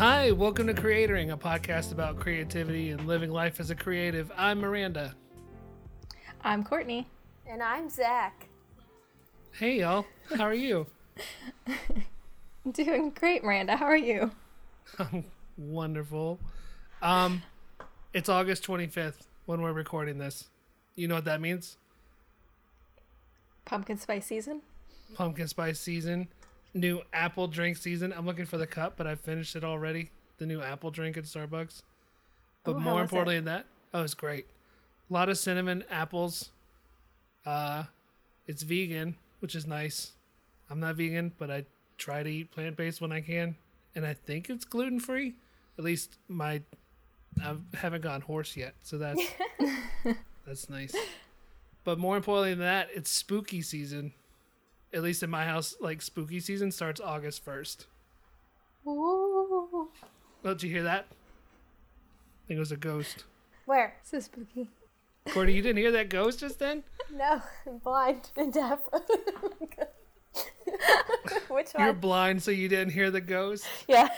Hi, welcome to Creatoring, a podcast about creativity and living life as a creative. I'm Miranda. I'm Courtney. And I'm Zach. Hey, y'all. How are you? Doing great, Miranda. How are you? Wonderful. Um, it's August 25th when we're recording this. You know what that means? Pumpkin spice season? Pumpkin spice season, new apple drink season. I'm looking for the cup, but I finished it already. The new apple drink at Starbucks. But Oh, how more importantly it? than that, oh, it's great. A lot of cinnamon apples. Uh, it's vegan, which is nice. I'm not vegan, but I try to eat plant based when I can, and I think it's gluten free. At least my, I haven't gone horse yet, so that's that's nice. But more importantly than that, it's spooky season. At least in my house, like spooky season starts August first. Ooh. Oh, did you hear that? I think it was a ghost. Where? So spooky. Cordy, you didn't hear that ghost just then? No, I'm blind and deaf. Which one? You're blind, so you didn't hear the ghost. Yeah.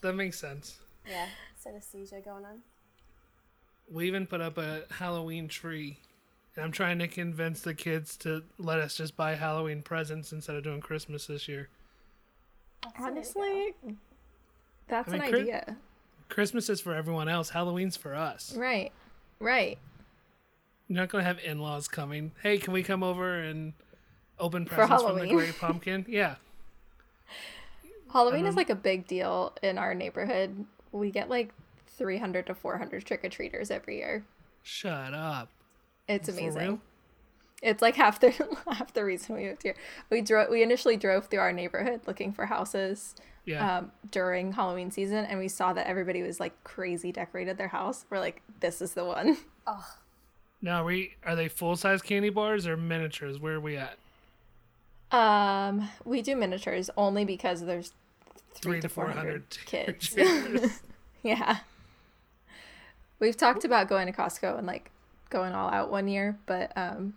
That makes sense. Yeah. Synesthesia going on. We even put up a Halloween tree. And I'm trying to convince the kids to let us just buy Halloween presents instead of doing Christmas this year. Honestly, that's I mean, an Chris- idea. Christmas is for everyone else. Halloween's for us. Right. Right. You're not gonna have in-laws coming. Hey, can we come over and open presents from the Halloween. Great Pumpkin? Yeah. Halloween is Um, like a big deal in our neighborhood. We get like 300 to 400 trick or treaters every year. Shut up. It's For amazing. real? It's like half the half the reason we moved here. We drove. We initially drove through our neighborhood looking for houses Yeah. um, during Halloween season, and we saw that everybody was like crazy decorated their house. We're like, this is the one. Oh, now, are we are they full size candy bars or miniatures? Where are we at? Um, we do miniatures only because there's Three to four hundred kids. yeah. We've talked about going to Costco and like going all out one year, but um,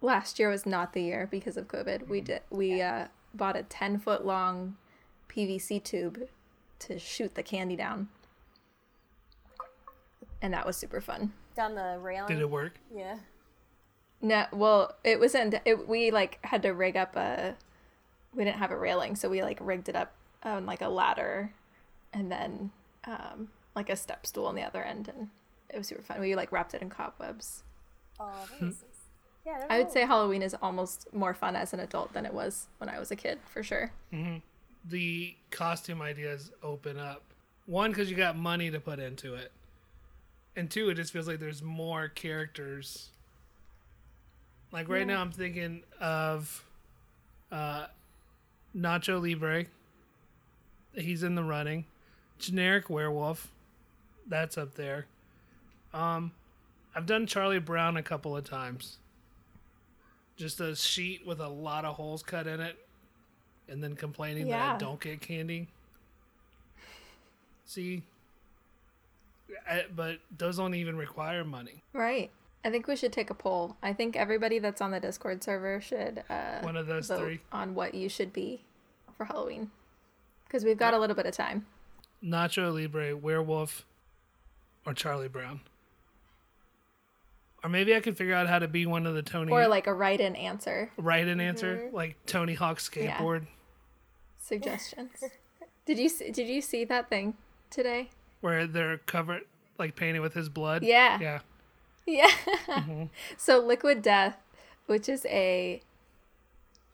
last year was not the year because of COVID. We did we uh, bought a ten foot long PVC tube to shoot the candy down, and that was super fun. down the railing. Did it work? Yeah. No, well, it wasn't. It, we like had to rig up a. We didn't have a railing, so we like rigged it up on like a ladder, and then um, like a step stool on the other end, and it was super fun. We like wrapped it in cobwebs. Oh, that was Yeah. I would say Halloween is almost more fun as an adult than it was when I was a kid, for sure. The costume ideas open up. One, because you got money to put into it, and two, it just feels like there's more characters. Like right now, I'm thinking of uh, Nacho Libre. He's in the running. Generic werewolf. That's up there. Um, I've done Charlie Brown a couple of times. Just a sheet with a lot of holes cut in it, and then complaining that I don't get candy. See, I, but those don't even require money. Right. I think we should take a poll. I think everybody that's on the Discord server should uh, One of those vote three. on what you should be for Halloween, because we've got a little bit of time. Nacho Libre, werewolf, or Charlie Brown. Or maybe I could figure out how to be one of the Tony Or like a write-in answer. Write in answer, like Tony Hawk Yeah. skateboard, suggestions. did you see, did you see that thing today? where they're covered like painted with his blood. Yeah. Yeah. Yeah. So Liquid Death, which is a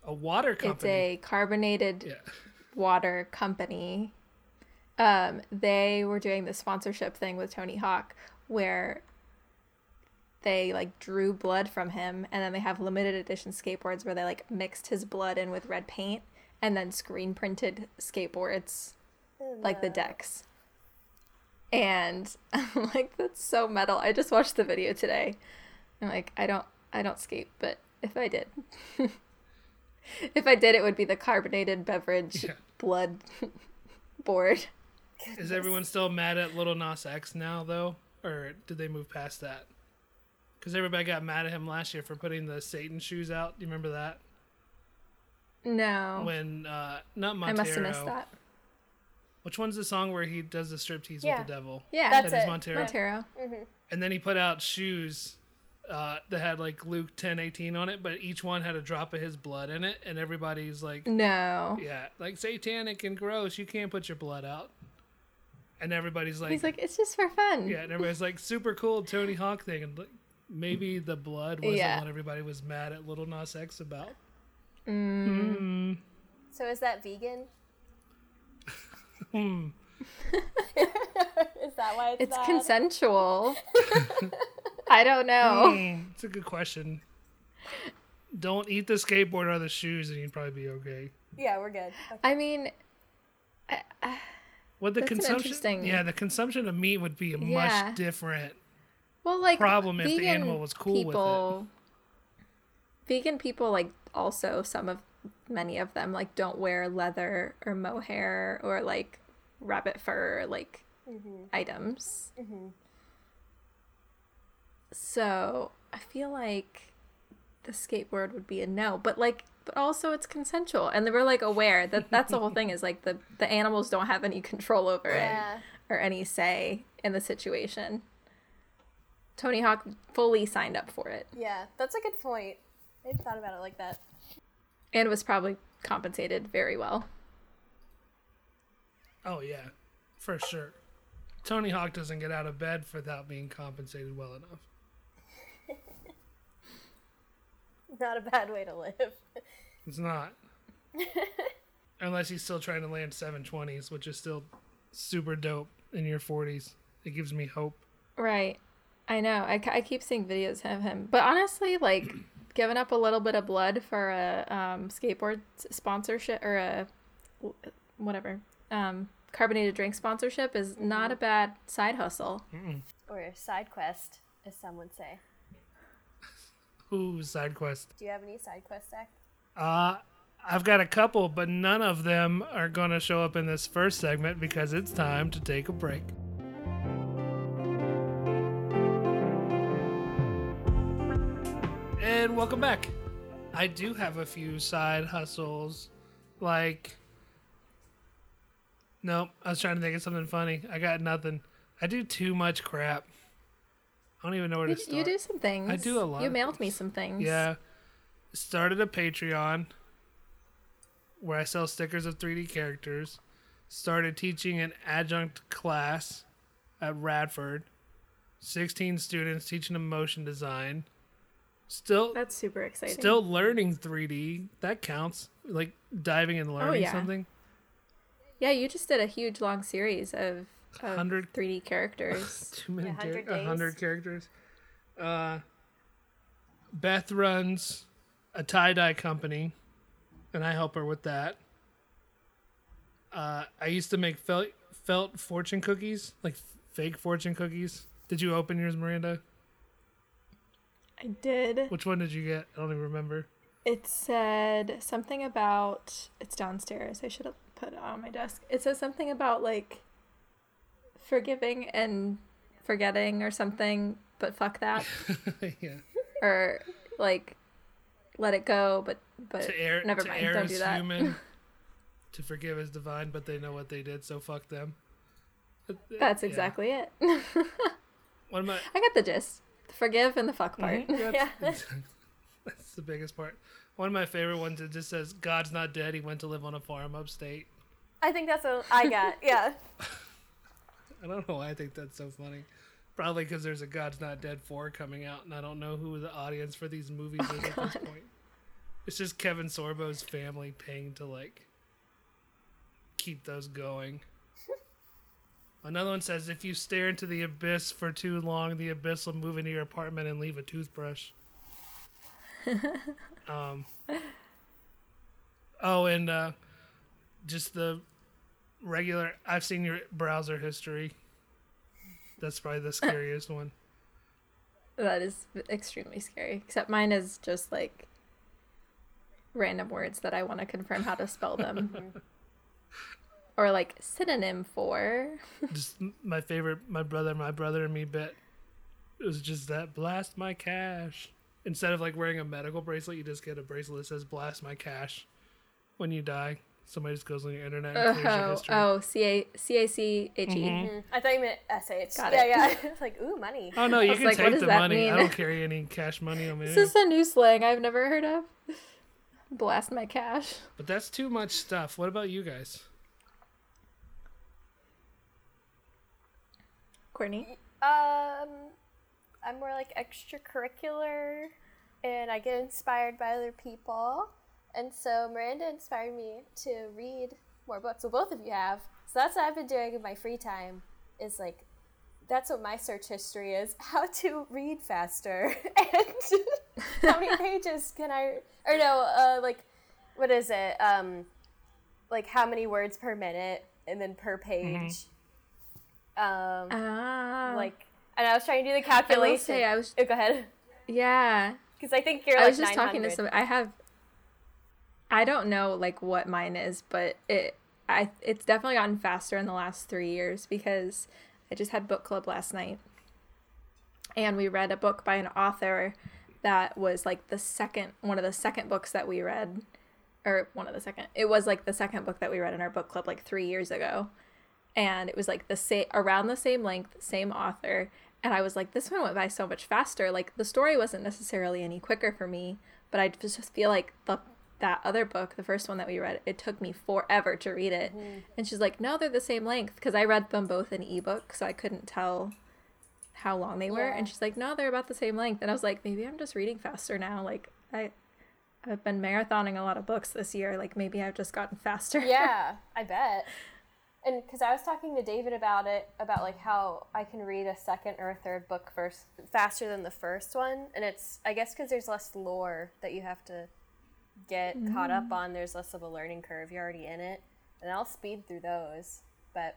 A water company. it's a carbonated yeah. water company. Um, they were doing the sponsorship thing with Tony Hawk where they like drew blood from him and then they have limited edition skateboards where they like mixed his blood in with red paint and then screen printed skateboards like the decks. And I'm like, that's so metal. I just watched the video today. I'm like, I don't I don't skate, but if I did if I did it would be the carbonated beverage Yeah. blood board. Is everyone still mad at Lil Nas X now, though? Or did they move past that? Because everybody got mad at him last year for putting the Satan shoes out. Do you remember that? No. When, uh, not I must have missed that. Which one's the song where he does the striptease Yeah. with the devil? Yeah, That's That is it. Montero. Montero. And then he put out shoes uh, that had like Luke ten eighteen on it, but each one had a drop of his blood in it, and everybody's like, No. yeah, like satanic and gross. You can't put your blood out. And everybody's like, He's like, it's just for fun. yeah, and everybody's like, super cool Tony Hawk thing, and like, maybe the blood wasn't Yeah. what everybody was mad at Lil Nas X about. So is that vegan? Hmm. Is that why it's, It's bad? consensual. I don't know. Hmm, it's a good question. Don't eat the skateboard or the shoes, and you'd probably be okay. Yeah, we're good. Okay. I mean, What the That's an consumption? interesting- Yeah, the consumption of meat would be Yeah. much different. Well, like Problem if the vegan animal was cool with it. people, Vegan people, like also some of many of them, like don't wear leather or mohair or like rabbit fur, like mm-hmm. items. Mm-hmm. So I feel like the skateboard would be a no, but like, but also it's consensual, and they were like aware that that's the whole thing is like the the animals don't have any control over Yeah. it or any say in the situation. Tony Hawk fully signed up for it Yeah, that's a good point. I hadn't thought about it like that. and was probably compensated very well. Oh yeah, for sure. Tony Hawk doesn't get out of bed without being compensated well enough. Not a bad way to live. It's not. Unless he's still trying to land 720s, which is still super dope in your 40s. It gives me hope. Right. I know. I, I keep seeing videos of him. But honestly, like, giving up a little bit of blood for a um, skateboard sponsorship or a whatever um, carbonated drink sponsorship is not a bad side hustle. Or a side quest, as some would say. Ooh, side quest. Do you have any side quests, Zach? Uh, I've got a couple, but none of them are going to show up in this first segment because it's time to take a break. And welcome back. I do have a few side hustles. Like, nope, I was trying to think of something funny. I got nothing. I do too much crap. I don't even know where You, to start. you do some things. I do a lot You mailed me some things. Yeah. Started a Patreon where I sell stickers of 3D characters. Started teaching an adjunct class at Radford. 16 students teaching them motion design. Still That's super exciting. still learning 3D. That counts. Like diving and learning Oh, yeah. something. Yeah, you just did a huge long series of, of 100 3D characters. Too many Yeah, 100 char- a hundred characters. Uh, Beth runs a tie dye company, and I help her with that. Uh, I used to make felt felt fortune cookies, like fake fortune cookies. Did you open yours, Miranda? I did. Which one did you get? I don't even remember. It said something about it's downstairs. I should have put it on my desk. It says something about like forgiving and forgetting or something, but fuck that. yeah. or like let it go, but but err, never to mind. Don't is do that. human. to forgive is divine, but they know what they did, so fuck them. That's Yeah. exactly it. what am I? I got the gist. The forgive and the fuck part. Mhm, Yeah. That's, that's the biggest part. One of my favorite ones it just says God's not dead. He went to live on a farm upstate. I think that's what I got. Yeah. I don't know why I think that's so funny. Probably because there's a God's Not Dead 4 coming out, and I don't know who the audience for these movies Oh, is at this point. It's just Kevin Sorbo's family paying to, like, keep those going. Another one says if you stare into the abyss for too long, the abyss will move into your apartment and leave a toothbrush. um, oh, and uh, just the regular. I've seen your browser history. That's probably the scariest one. That is extremely scary. Except mine is just like random words that I want to confirm how to spell them. or like synonym for. Just my favorite, my brother, my brother and me bit. It was just that blast my cash. Instead of like wearing a medical bracelet, you just get a bracelet that says blast my cash when you die. Somebody just goes on your internet and clears your Oh, history. oh, C A C A C H E. Mhm. I thought you meant SH. Got yeah, it. yeah. It's like, ooh, money. Oh no, you was can like, what take does the that money. I don't carry any cash money on me. This is a new slang I've never heard of. Blast my cash. But that's too much stuff. What about you guys? Courtney. Um, I'm more like extracurricular, and I get inspired by other people. And so Miranda inspired me to read more books. Well, both of you have. So that's what I've been doing in my free time. Is like, that's what my search history is: how to read faster and how many pages can I? Or no, uh, like, what is it? Um, like how many words per minute, and then per page. Um, Ah. like and I was trying to do the I will calculation. say I was oh, go ahead, yeah. because I think you're I was just talking to 900. some. I have. I don't know like what mine is, but it I it's definitely gotten faster in the last three years because I just had book club last night, and we read a book by an author that was like the second one of the second books that we read, or one of the second. It was like the second book that we read in our book club like three years ago, and it was like the same around the same length, same author, and I was like, this one went by so much faster. Like the story wasn't necessarily any quicker for me, but I just feel like the that other book, the first one that we read, it took me forever to read it. Mm-hmm. And she's like, no, they're the same length because I read them both in ebook, so I couldn't tell how long they were. Yeah. And she's like, no, they're about the same length. And I was like, maybe I'm just reading faster now. Like I. I've been marathoning a lot of books this year. Like maybe I've just gotten faster. yeah, I bet. And because I was talking to David about it, about like how I can read a second or a third book first faster than the first one, and it's I guess because there's less lore that you have to get caught up on. There's less of a learning curve. You're already in it, and I'll speed through those. But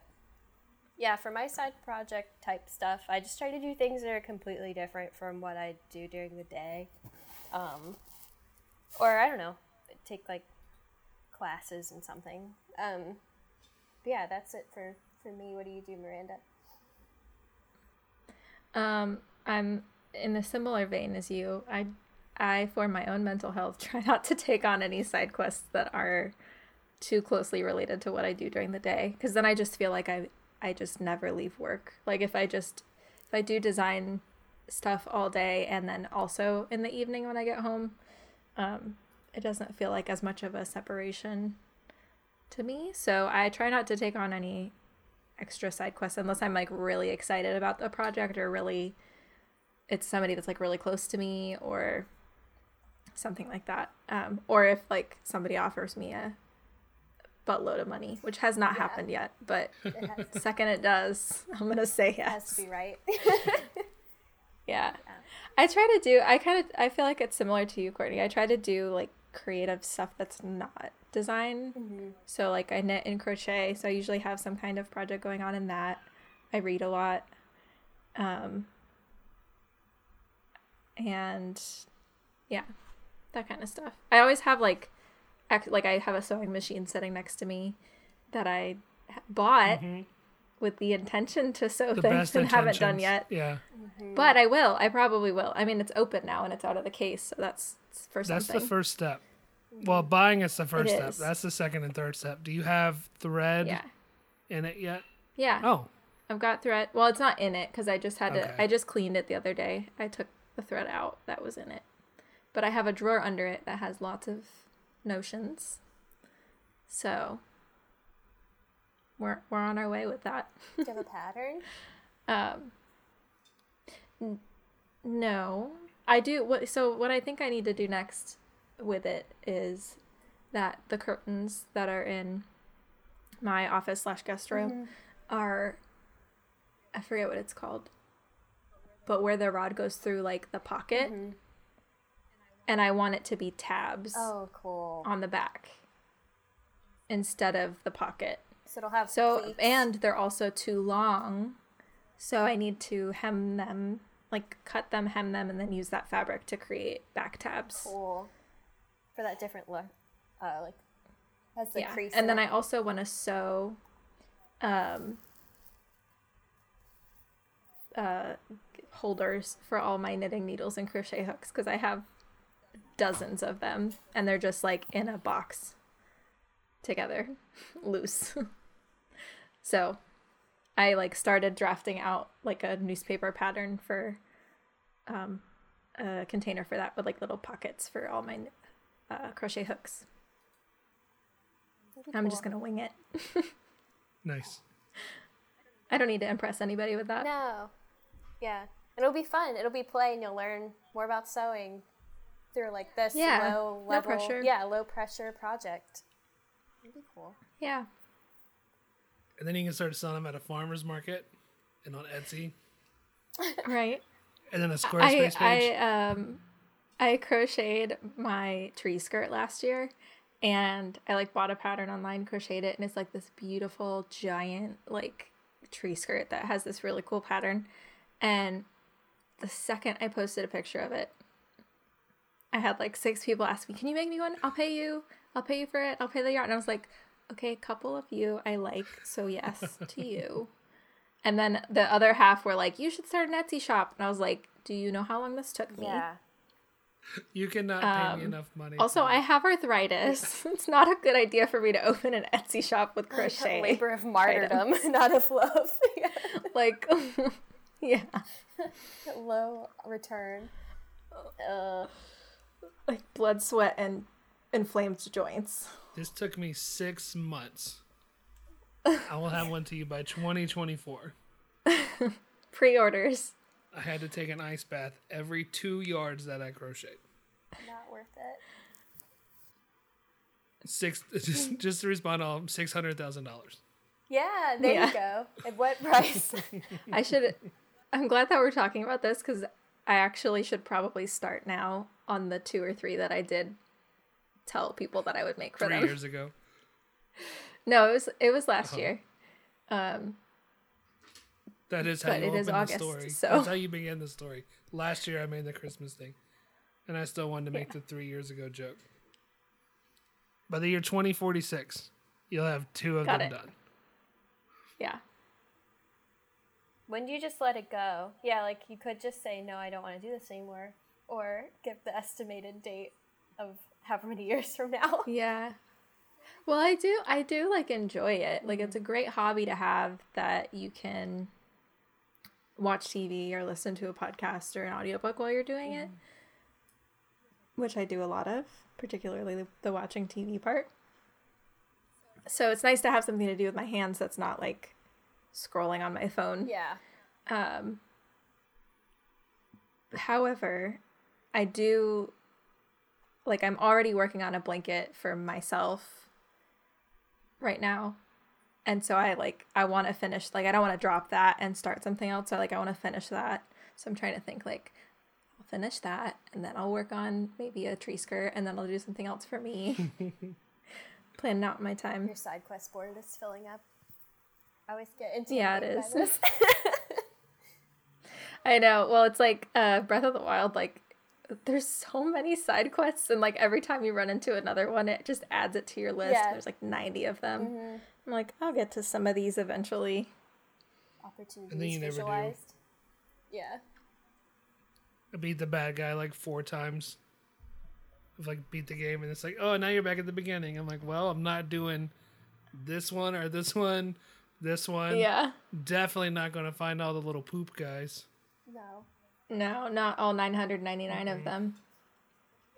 yeah, for my side project type stuff, I just try to do things that are completely different from what I do during the day. Um, or I don't know, take like classes and something. Um, yeah, that's it for for me. What do you do, Miranda? Um, I'm in a similar vein as you. I, I, for my own mental health, try not to take on any side quests that are too closely related to what I do during the day, because then I just feel like I, I just never leave work. Like if I just, if I do design stuff all day and then also in the evening when I get home, um, it doesn't feel like as much of a separation to me. So I try not to take on any extra side quests unless I'm like really excited about the project or really it's somebody that's like really close to me or something like that. Um, or if like somebody offers me a buttload of money, which has not Yeah. happened yet, but It second it does, I'm gonna say it has yes. to be right. Yeah. I try to do I kind of I feel like it's similar to you, Courtney. I try to do like creative stuff that's not design. So like I knit and crochet, so I usually have some kind of project going on in that. I read a lot. Um and yeah, that kind of stuff. I always have like ac- like I have a sewing machine sitting next to me that I ha- bought with the intention to sew Mm-hmm. The things best and haven't done yet. Yeah, But I will. I probably will. I mean, it's open now and it's out of the case, so that's it's for that's something. the first step. Well, buying is the first step. is. That's the second and third step. Do you have thread Yeah, in it yet? yeah. Oh, I've got thread. Well, it's not in it because I just had Okay. to. I just cleaned it the other day. I took the thread out that was in it, but I have a drawer under it that has lots of notions. So we're we're on our way with that. do you have a pattern? Um, n- no, I do. What so what I think I need to do next with it is that the curtains that are in my office slash guest room mm-hmm. are I forget what it's called, but where the rod goes through like the pocket, mm-hmm. and I want it to be tabs Oh, cool. on the back instead of the pocket. So it'll have So pleats. and they're also too long. So I need to hem them, like cut them, hem them, and then use that fabric to create back tabs. cool for that different look. Uh, like has the yeah. crease. And then. I also want to sew um uh holders for all my knitting needles and crochet hooks because I have dozens of them and they're just like in a box. together loose. so I like started drafting out like a newspaper pattern for um, a container for that with like little pockets for all my uh, crochet hooks. I'm just gonna wing it. Nice. I don't need to impress anybody with that. No. Yeah. It'll be fun. It'll be play and you'll learn more about sewing through like this Yeah, low no level pressure. Yeah, low pressure project. It'd be cool. Yeah. And then you can start selling them at a farmer's market and on Etsy. Right. And then a Squarespace page. I um I crocheted my tree skirt last year and I like bought a pattern online, crocheted it, and it's like this beautiful giant like tree skirt that has this really cool pattern. And the second I posted a picture of it, I had like six people ask me, Can you make me one? I'll pay you. I'll pay you for it. I'll pay the yarn. And I was like, Okay, a couple of you I like, so yes to you. And then the other half were like, "You should start an Etsy shop." And I was like, "Do you know how long this took me?" Yeah. You cannot pay um, me enough money. Also, to- I have arthritis. it's not a good idea for me to open an Etsy shop with crochet. Labor of martyrdom, not of love. Yeah. Like, yeah, Low return. Uh, like blood, sweat, and inflamed joints. This took me six months. I will have one to you by 2024. Pre-orders. I had to take an ice bath every two yards that I crocheted. not worth it. Six, just, just to respond to all, six hundred thousand dollars. Yeah, there Yeah. you go. At what price? I should. I'm glad that we're talking about this because I actually should probably start now on the two or three that I did tell people that I would make for Three them. years ago. No, it was it was last Uh-huh. year. Um, That is how But you it open is the August, story. so- That's how you begin the story. Last year I made the Christmas thing, and I still wanted to make the three years ago joke. By the year 2046, you'll have two of Got them it. done. yeah. when do you just let it go? Yeah, like you could just say, no, I don't want to do this anymore. Or give the estimated date of however many years from now. Yeah. Well, I do I do like enjoy it. Like it's mm-hmm. a great hobby to have that you can watch TV or listen to a podcast or an audiobook while you're doing it. Which I do a lot of, particularly the, the watching TV part. So it's nice to have something to do with my hands that's not like scrolling on my phone. Yeah. Um, however, I do like I'm already working on a blanket for myself right now. And so I like I want to finish like I don't want to drop that and start something else. So like I want to finish that. So I'm trying to think like I'll finish that and then I'll work on maybe a tree skirt and then I'll do something else for me. Planning out my time. Your side quest board is filling up. I always get into Yeah, it is. I know. Well, it's like uh, Breath of the Wild. Like, there's so many side quests, and like every time you run into another one, it just adds it to your list. Yeah. There's like 90 of them. I'm like, I'll get to some of these eventually. Opportunities And then you never do. visualized. Yeah. I beat the bad guy like four times. I've like beat the game, and it's like, oh, now you're back at the beginning. I'm like, well, I'm not doing this one or this one, this one. Yeah. Definitely not going to find all the little poop guys. No. No, not all 999 of them.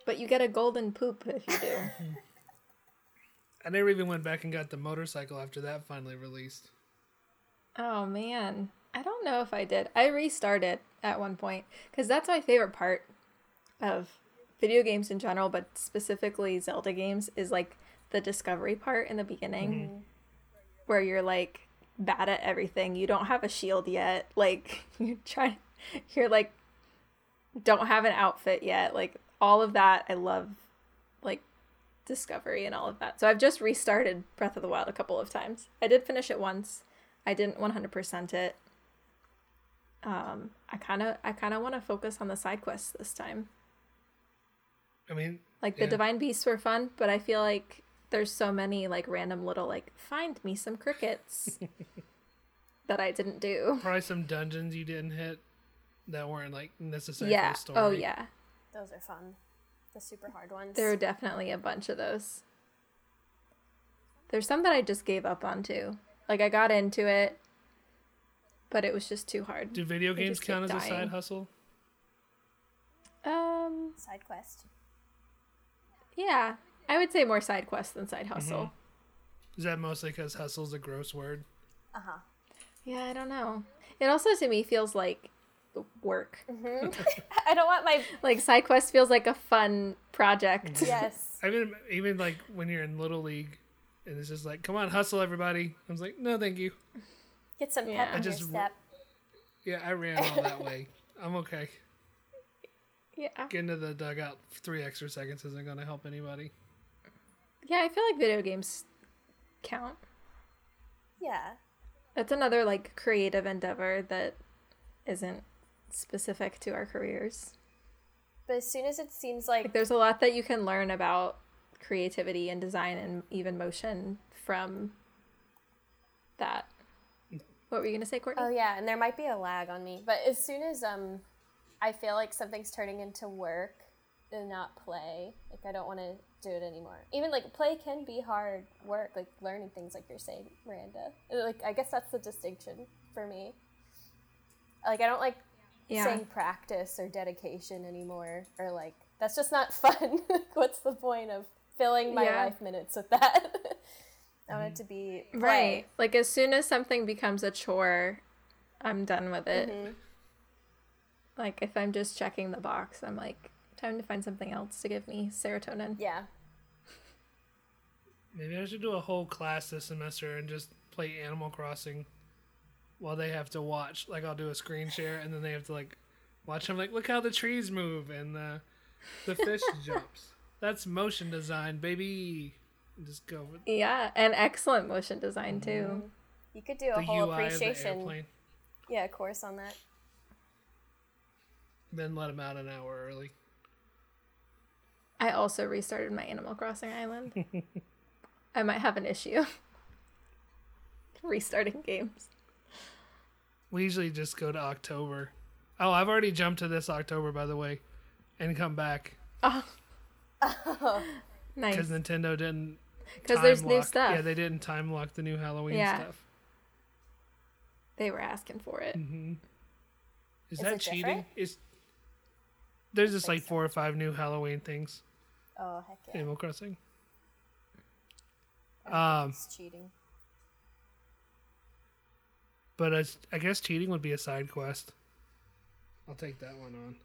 But you get a golden poop if you do. I never even went back and got the motorcycle after that finally released. Oh man, I don't know if I did. I restarted at one point because that's my favorite part of video games in general, but specifically Zelda games is like the discovery part in the beginning mm-hmm. where you're like bad at everything. You don't have a shield yet. Like you're trying you're like don't have an outfit yet. Like all of that I love like discovery and all of that. So I've just restarted Breath of the Wild a couple of times. I did finish it once. I didn't 100% it. Um, I kind of I kind of want to focus on the side quests this time. I mean, Like Yeah. the divine beasts were fun, but I feel like there's so many like random little like find me some crickets that I didn't do. probably some dungeons you didn't hit that weren't like necessary Yeah. for the story. Oh yeah. Those are fun. The super hard ones. There are definitely a bunch of those. There's some that I just gave up on too. Like I got into it, but it was just too hard. Do video games count as a side hustle? Um, Side quest. yeah, I would say more side quest than side hustle. Is that mostly because hustle's a gross word? Uh huh. Yeah, I don't know. It also to me feels like work. Mm-hmm. I don't want my Like side quest feels like a fun project. Mm-hmm. yes. I mean, even like when you're in little league, and it's just like, come on, hustle, everybody. I was like, no, thank you. Get some pep Yeah. in I your just- step. Yeah, I ran all that way. I'm okay. Yeah. Getting to the dugout for three extra seconds isn't going to help anybody. Yeah, I feel like video games count. Yeah. That's another like creative endeavor that isn't specific to our careers. But as soon as it seems Like like there's a lot that you can learn about creativity and design and even motion from that. What were you gonna say, Courtney? Oh yeah, and there might be a lag on me, but as soon as um, I feel like something's turning into work and not play, like I don't want to do it anymore. Even like play can be hard work, like learning things, like you're saying, Miranda. Like I guess that's the distinction for me. Like I don't like yeah. saying practice or dedication anymore, or like that's just not fun. What's the point of filling my Yeah. life minutes with that? I want it to be play. Right. Like as soon as something becomes a chore, I'm done with it. Mhm. Like if I'm just checking the box, I'm like, time to find something else to give me serotonin. Yeah. Maybe I should do a whole class this semester and just play Animal Crossing while they have to watch. Like I'll do a screen share and then they have to like watch. I'm like, look how the trees move and the the fish jumps. That's motion design, baby. Just go with Yeah, and excellent motion design too. Mm-hmm. You could do a the whole UI of the appreciation airplane. yeah course on that. Then let them out an hour early. I also restarted my Animal Crossing island. I might have an issue restarting games. We usually just go to October. Oh, I've already jumped to this October, by the way, and come back Oh, Oh, nice. because Nintendo didn't. Because there's time new stuff. Yeah, they didn't time lock the new Halloween Yeah. stuff. They were asking for it. hmm Is, Is that it cheating? different? Is there's just like four or five new Halloween things. oh heck yeah! Animal Crossing. Um, it's cheating. But it's, I guess cheating would be a side quest. I'll take that one on.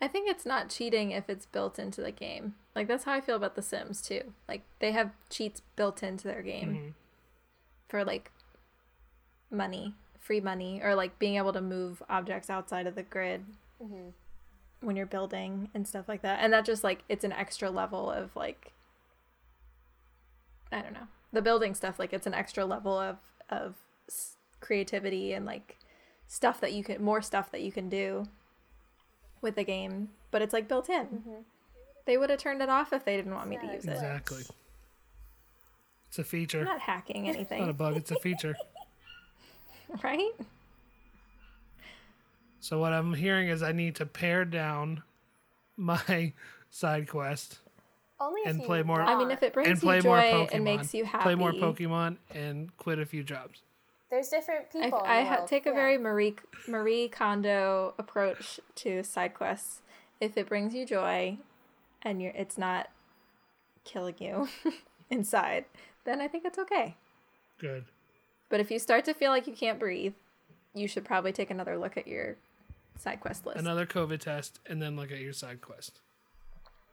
I think it's not cheating if it's built into the game. Like that's how I feel about The Sims too. Like they have cheats built into their game Mhm. for like money, free money, or like being able to move objects outside of the grid hmm when you're building and stuff like that. And that just like it's an extra level of like I don't know. The building stuff like it's an extra level of of s- creativity and like stuff that you can more stuff that you can do with the game, but it's like built in. Mm-hmm. They would have turned it off if they didn't want me to use it. Exactly. It's a I'm feature. not hacking anything. It's not a bug. It's a feature. right? So what I'm hearing is I need to pare down my side quest Only if and you play more- I mean, if it brings and play you more joy Pokemon. and makes you happy, Play more Pokemon and quit a few jobs. There's different I, people. in I the ha- world. take a Yeah. very Marie Marie Kondo approach to side quests. If it brings you joy, and you're it's not killing you inside, then I think it's okay. Good. But if you start to feel like you can't breathe, you should probably take another look at your side quest list. Another COVID test and then look at your side quest.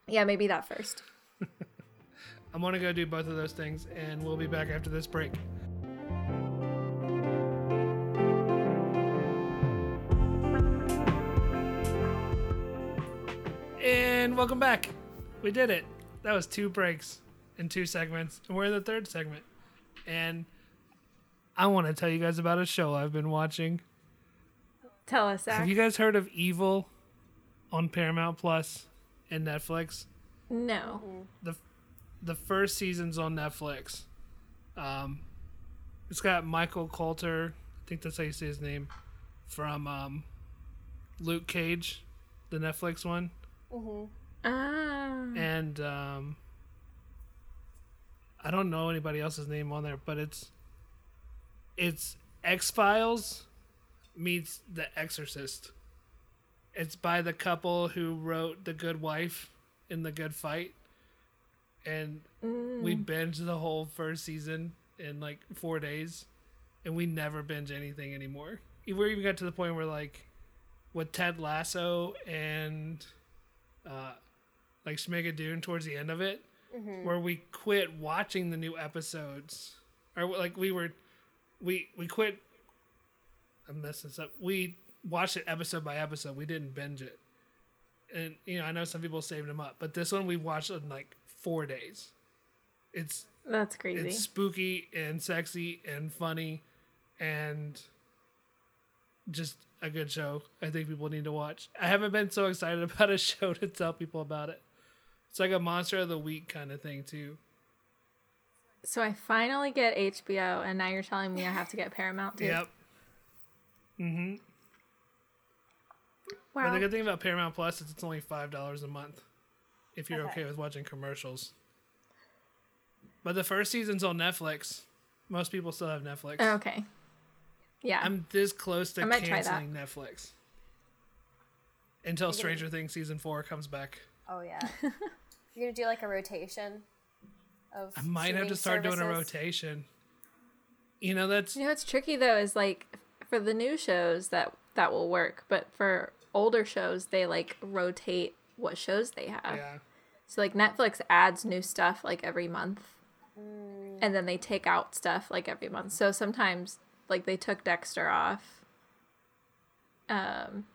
yeah, maybe that first. I'm gonna go do both of those things and we'll be back after this break. And welcome back. We did it. That was two breaks in two segments. And we're in the third segment. And I want to tell you guys about a show I've been watching. Tell us, Zach. Have you guys heard of Evil on Paramount Plus and Netflix? no. the the first season's on Netflix. Um, it's got Michael Colter, I think that's how you say his name, from um, Luke Cage, the Netflix one, Mhm. Ah. and um, I don't know anybody else's name on there, but it's it's X Files meets The Exorcist. It's by the couple who wrote The Good Wife in The Good Fight. And we binged the whole first season in like four days. And we never binge anything anymore. We even got to the point where like with Ted Lasso and uh like Schmigadoon towards the end of it, where we quit watching the new episodes. Or like we were we we quit I'm messing this up. We watched it episode by episode. We didn't binge it. And you know, I know some people saved them up, but this one we watched in like four days. It's That's crazy. it's spooky and sexy and funny and just a good show. I think people need to watch. I haven't been so excited about a show to tell people about it. It's like a monster of the week kind of thing too. So I finally get HBO, and now you're telling me I have to get Paramount too. Yep. Mm-hmm. But Wow. the good thing about Paramount Plus is it's only five dollars a month if you're okay. Okay. with watching commercials. But the first season's on Netflix. Most people still have Netflix. Oh, okay. Yeah. I'm this close to I might try that. canceling Netflix until Stranger Things season four comes back. Oh yeah. You're gonna do like a rotation of. I might have to streaming start doing a rotation. You know that's You know what's tricky though is like for the new shows that that will work, but for older shows they like rotate what shows they have. yeah. So like Netflix adds new stuff like every month. Mm. And then they take out stuff like every month. So sometimes like they took Dexter off um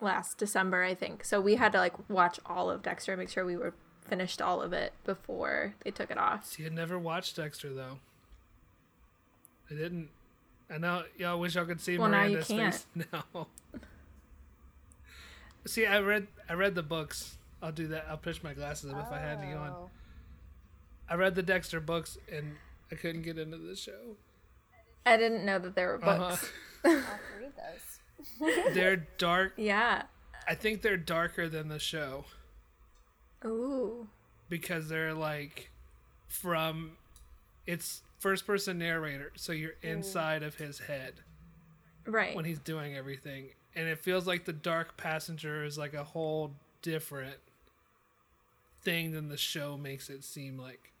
last December, I think. So we had to like watch all of Dexter and make sure we were finished all of it before they took it off. See, I never watched Dexter though. I didn't. I know y'all wish y'all could see Well, now you Miranda's face now. see, I read I read the books. I'll do that. I'll push my glasses up if I had any on. Oh. I read the Dexter books and I couldn't get into the show. I didn't know that there were books. Uh-huh. I'll have to read those. They're dark. Yeah. I think they're darker than the show Ooh. because they're like from it's first person narrator, so you're inside of his head. Right. when he's doing everything. And it feels like the Dark Passenger is like a whole different thing than the show makes it seem like.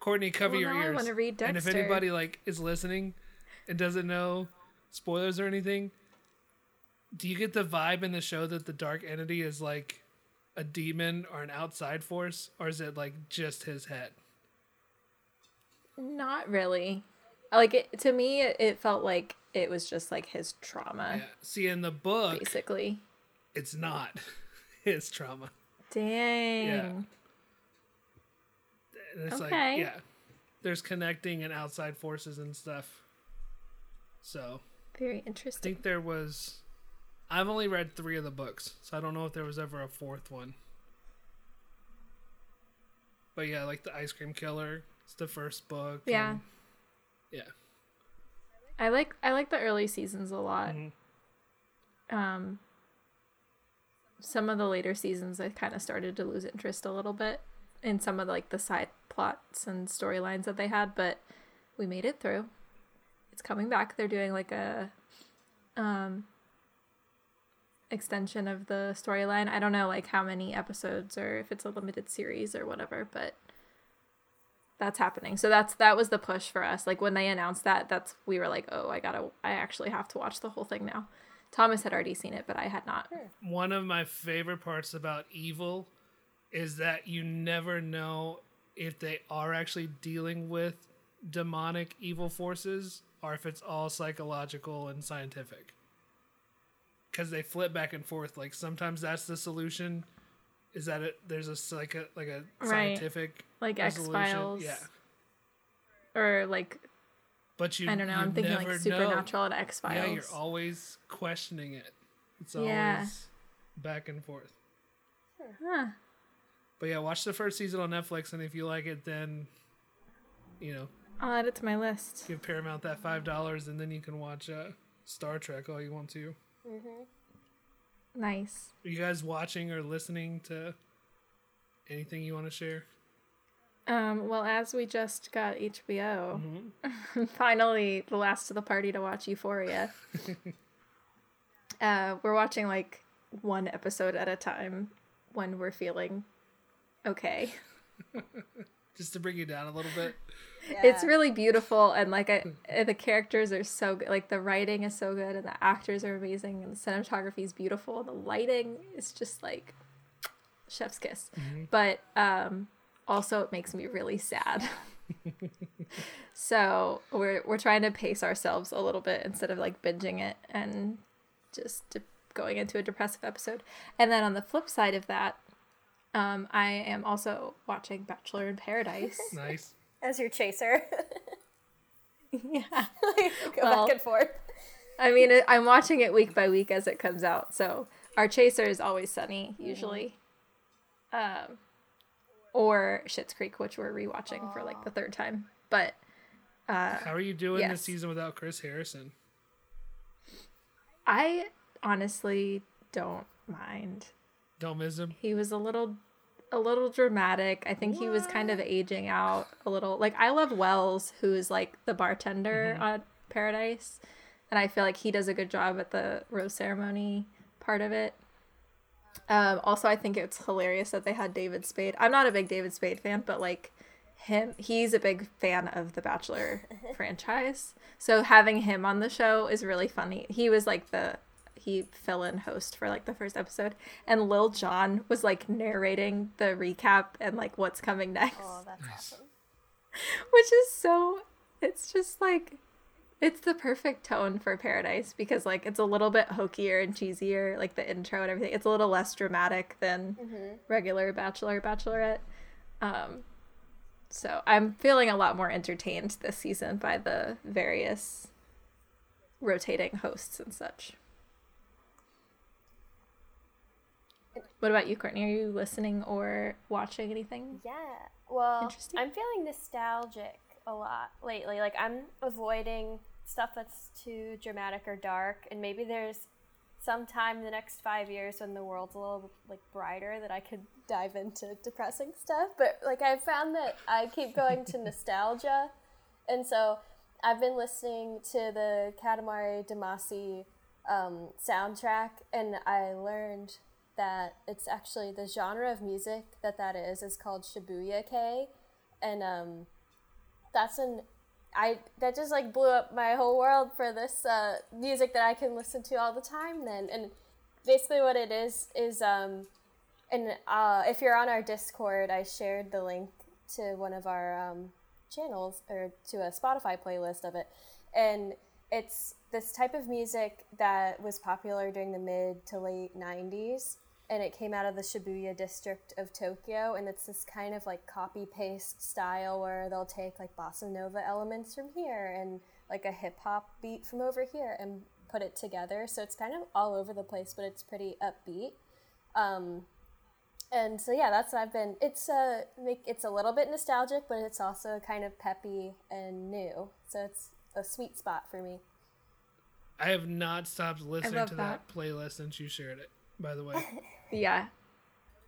Courtney, cover Well, your now I ears. wanna read And if anybody like is listening and doesn't know spoilers or anything, do you get the vibe in the show that the dark entity is like a demon or an outside force, or is it like just his head? Not really. Like it, to me, it, it felt like it was just like his trauma, Yeah. See, in the book, basically. it's not his trauma. Dang. And it's like, Okay. yeah, there's connecting and outside forces and stuff. So Very interesting. I think there was. I've only read three of the books, so I don't know if there was ever a fourth one. But yeah, like the Ice Cream Killer, it's the first book. Yeah. and- yeah. I like I like the early seasons a lot. Mhm. Um some of the later seasons I kind of started to lose interest a little bit in some of like the side plots and storylines that they had, but we made it through. It's coming back. They're doing like a um extension of the storyline. I don't know like how many episodes or if it's a limited series or whatever, but that's happening. So that's that was the push for us. Like when they announced that, that's we were like, "Oh, I got to I actually have to watch the whole thing now." Thomas had already seen it, but I had not. One of my favorite parts about Evil is that you never know if they are actually dealing with demonic evil forces or if it's all psychological and scientific. Because they flip back and forth. Like sometimes that's the solution. Is that it? There's a like a Right. scientific Like resolution. X-Files. Yeah, Or like but you I don't know, I'm thinking like know. Supernatural and X Files. Yeah, you're always questioning it. It's Yeah. always back and forth. Huh. But yeah, watch the first season on Netflix, and if you like it, then you know I'll add it to my list. give Paramount that five dollars, and then you can watch uh, Star Trek all you want to. Nice. Are you guys watching or listening to anything you want to share? Um, well, as we just got HBO, Mm-hmm. finally the last of the party to watch Euphoria. uh, we're watching like one episode at a time when we're feeling okay. Just to bring you down a little bit. It's really beautiful, and like I, uh, the characters are so good. Like the writing is so good, and the actors are amazing, and the cinematography is beautiful. and The lighting is just like chef's kiss. But um, also, it makes me really sad. so we're we're trying to pace ourselves a little bit instead of like binging it and just de- going into a depressive episode. And then on the flip side of that, um, I am also watching Bachelor in Paradise. Nice. As your chaser. yeah. Go Well- back and forth. I mean, I'm watching it week by week as it comes out. So our chaser is always sunny, usually, um, or Schitt's Creek, which we're rewatching for like the third time. But uh, How are you doing yes. this season without Chris Harrison? I honestly don't mind. Don't miss him. He was a little, a little dramatic. I think he was kind of aging out a little. Like I love Wells, who's like the bartender on Paradise, and I feel like he does a good job at the rose ceremony part of it. Um, also, I think it's hilarious that they had David Spade. I'm not a big David Spade fan, but like him, he's a big fan of the Bachelor franchise. So having him on the show is really funny. He was like the he fill in host for like the first episode, and Lil Jon was like narrating the recap and like what's coming next, Oh, that's awesome. which is so. It's just like it's the perfect tone for Paradise because like it's a little bit hokier and cheesier, like the intro and everything. It's a little less dramatic than regular Bachelor Bachelorette. Um, so I'm feeling a lot more entertained this season by the various rotating hosts and such. What about you, Courtney? Are you listening or watching anything? Yeah. Well, I'm feeling nostalgic a lot lately. Like I'm avoiding stuff that's too dramatic or dark, and maybe there's sometime in the next five years when the world's a little like brighter that I could dive into depressing stuff. But like I found that I keep going to nostalgia, and so I've been listening to the Katamari Damacy um, soundtrack, and I learned that it's actually the genre of music that that is is called Shibuya-kei, and um, that's an I that just like blew up my whole world for this uh, music that I can listen to all the time. Then. And basically what it is is um, and uh, if you're on our Discord, I shared the link to one of our um, channels or to a Spotify playlist of it, and it's this type of music that was popular during the mid to late 90s and it came out of the Shibuya district of Tokyo and it's this kind of like copy paste style where they'll take like bossa nova elements from here and like a hip hop beat from over here and put it together so it's kind of all over the place but it's pretty upbeat um, and so yeah that's what I've been it's a make it's a little bit nostalgic but it's also kind of peppy and new so it's a sweet spot for me I have not stopped listening to that. that playlist since you shared it. By the way, Yeah.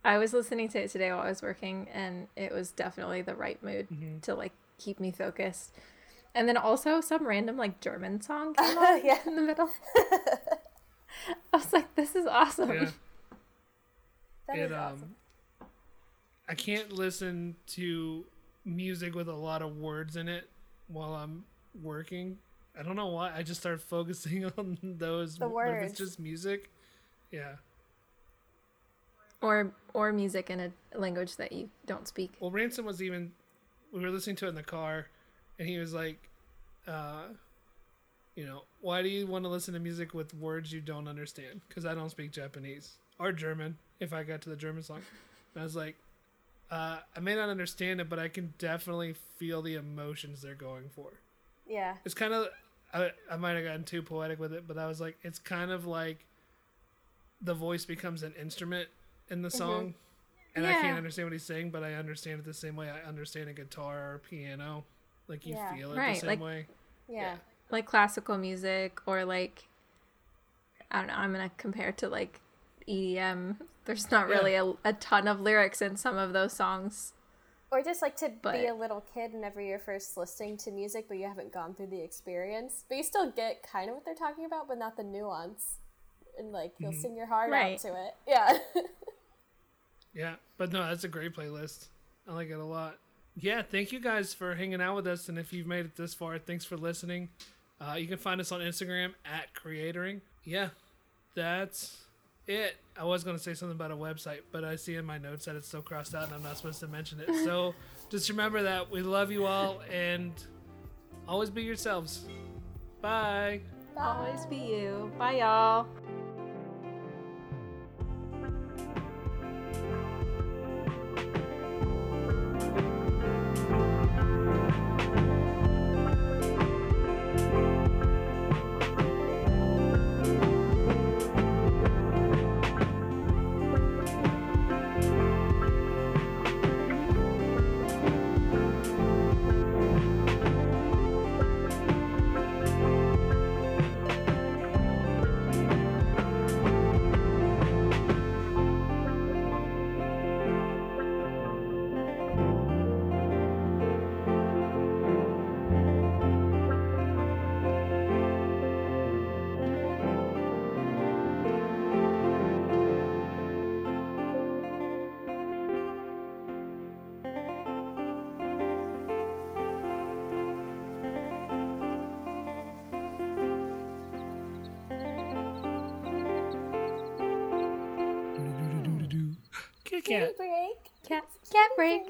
I was listening to it today while I was working and it was definitely the right mood to like keep me focused. And then also some random like German song came on Yeah. in the middle. I was like, this is awesome. yeah. That it is um. I can't listen to music with a lot of words in it while I'm working. I don't know why. I just start focusing on those. The words. it's just music, yeah. Or or music in a language that you don't speak. Well, Ransom was even. We were listening to it in the car, and he was like, uh, you know, why do you want to listen to music with words you don't understand? Because I don't speak Japanese or German. If I got to the German song, and I was like, uh, I may not understand it, but I can definitely feel the emotions they're going for. yeah It's kind of. I, I might have gotten too poetic with it, but I was like, it's kind of like the voice becomes an instrument in the mm-hmm. song. And I can't understand what he's saying, but I understand it the same way I understand a guitar or a piano. Like you Yeah. feel it Right, the same like- way. yeah Like classical music or like I don't know, I'm gonna compare it to like EDM. There's not Yeah. really a, a ton of lyrics in some of those songs. Or just like to But- be a little kid whenever you're first listening to music, but you haven't gone through the experience. But you still get kind of what they're talking about, but not the nuance. And like you'll mm-hmm. sing your heart Right. out to it. Yeah. Yeah, but no, that's a great playlist. I like it a lot. Yeah, thank you guys for hanging out with us, and if you've made it this far, thanks for listening. Uh, you can find us on Instagram at Creatoring. Yeah, that's it. I was gonna say something about a website, but I see in my notes that it's still crossed out, and I'm not supposed to mention it. So just remember that we love you all, and always be yourselves. Bye. Always be you. Bye, y'all. Kit Kat. Break. Cat, cat break.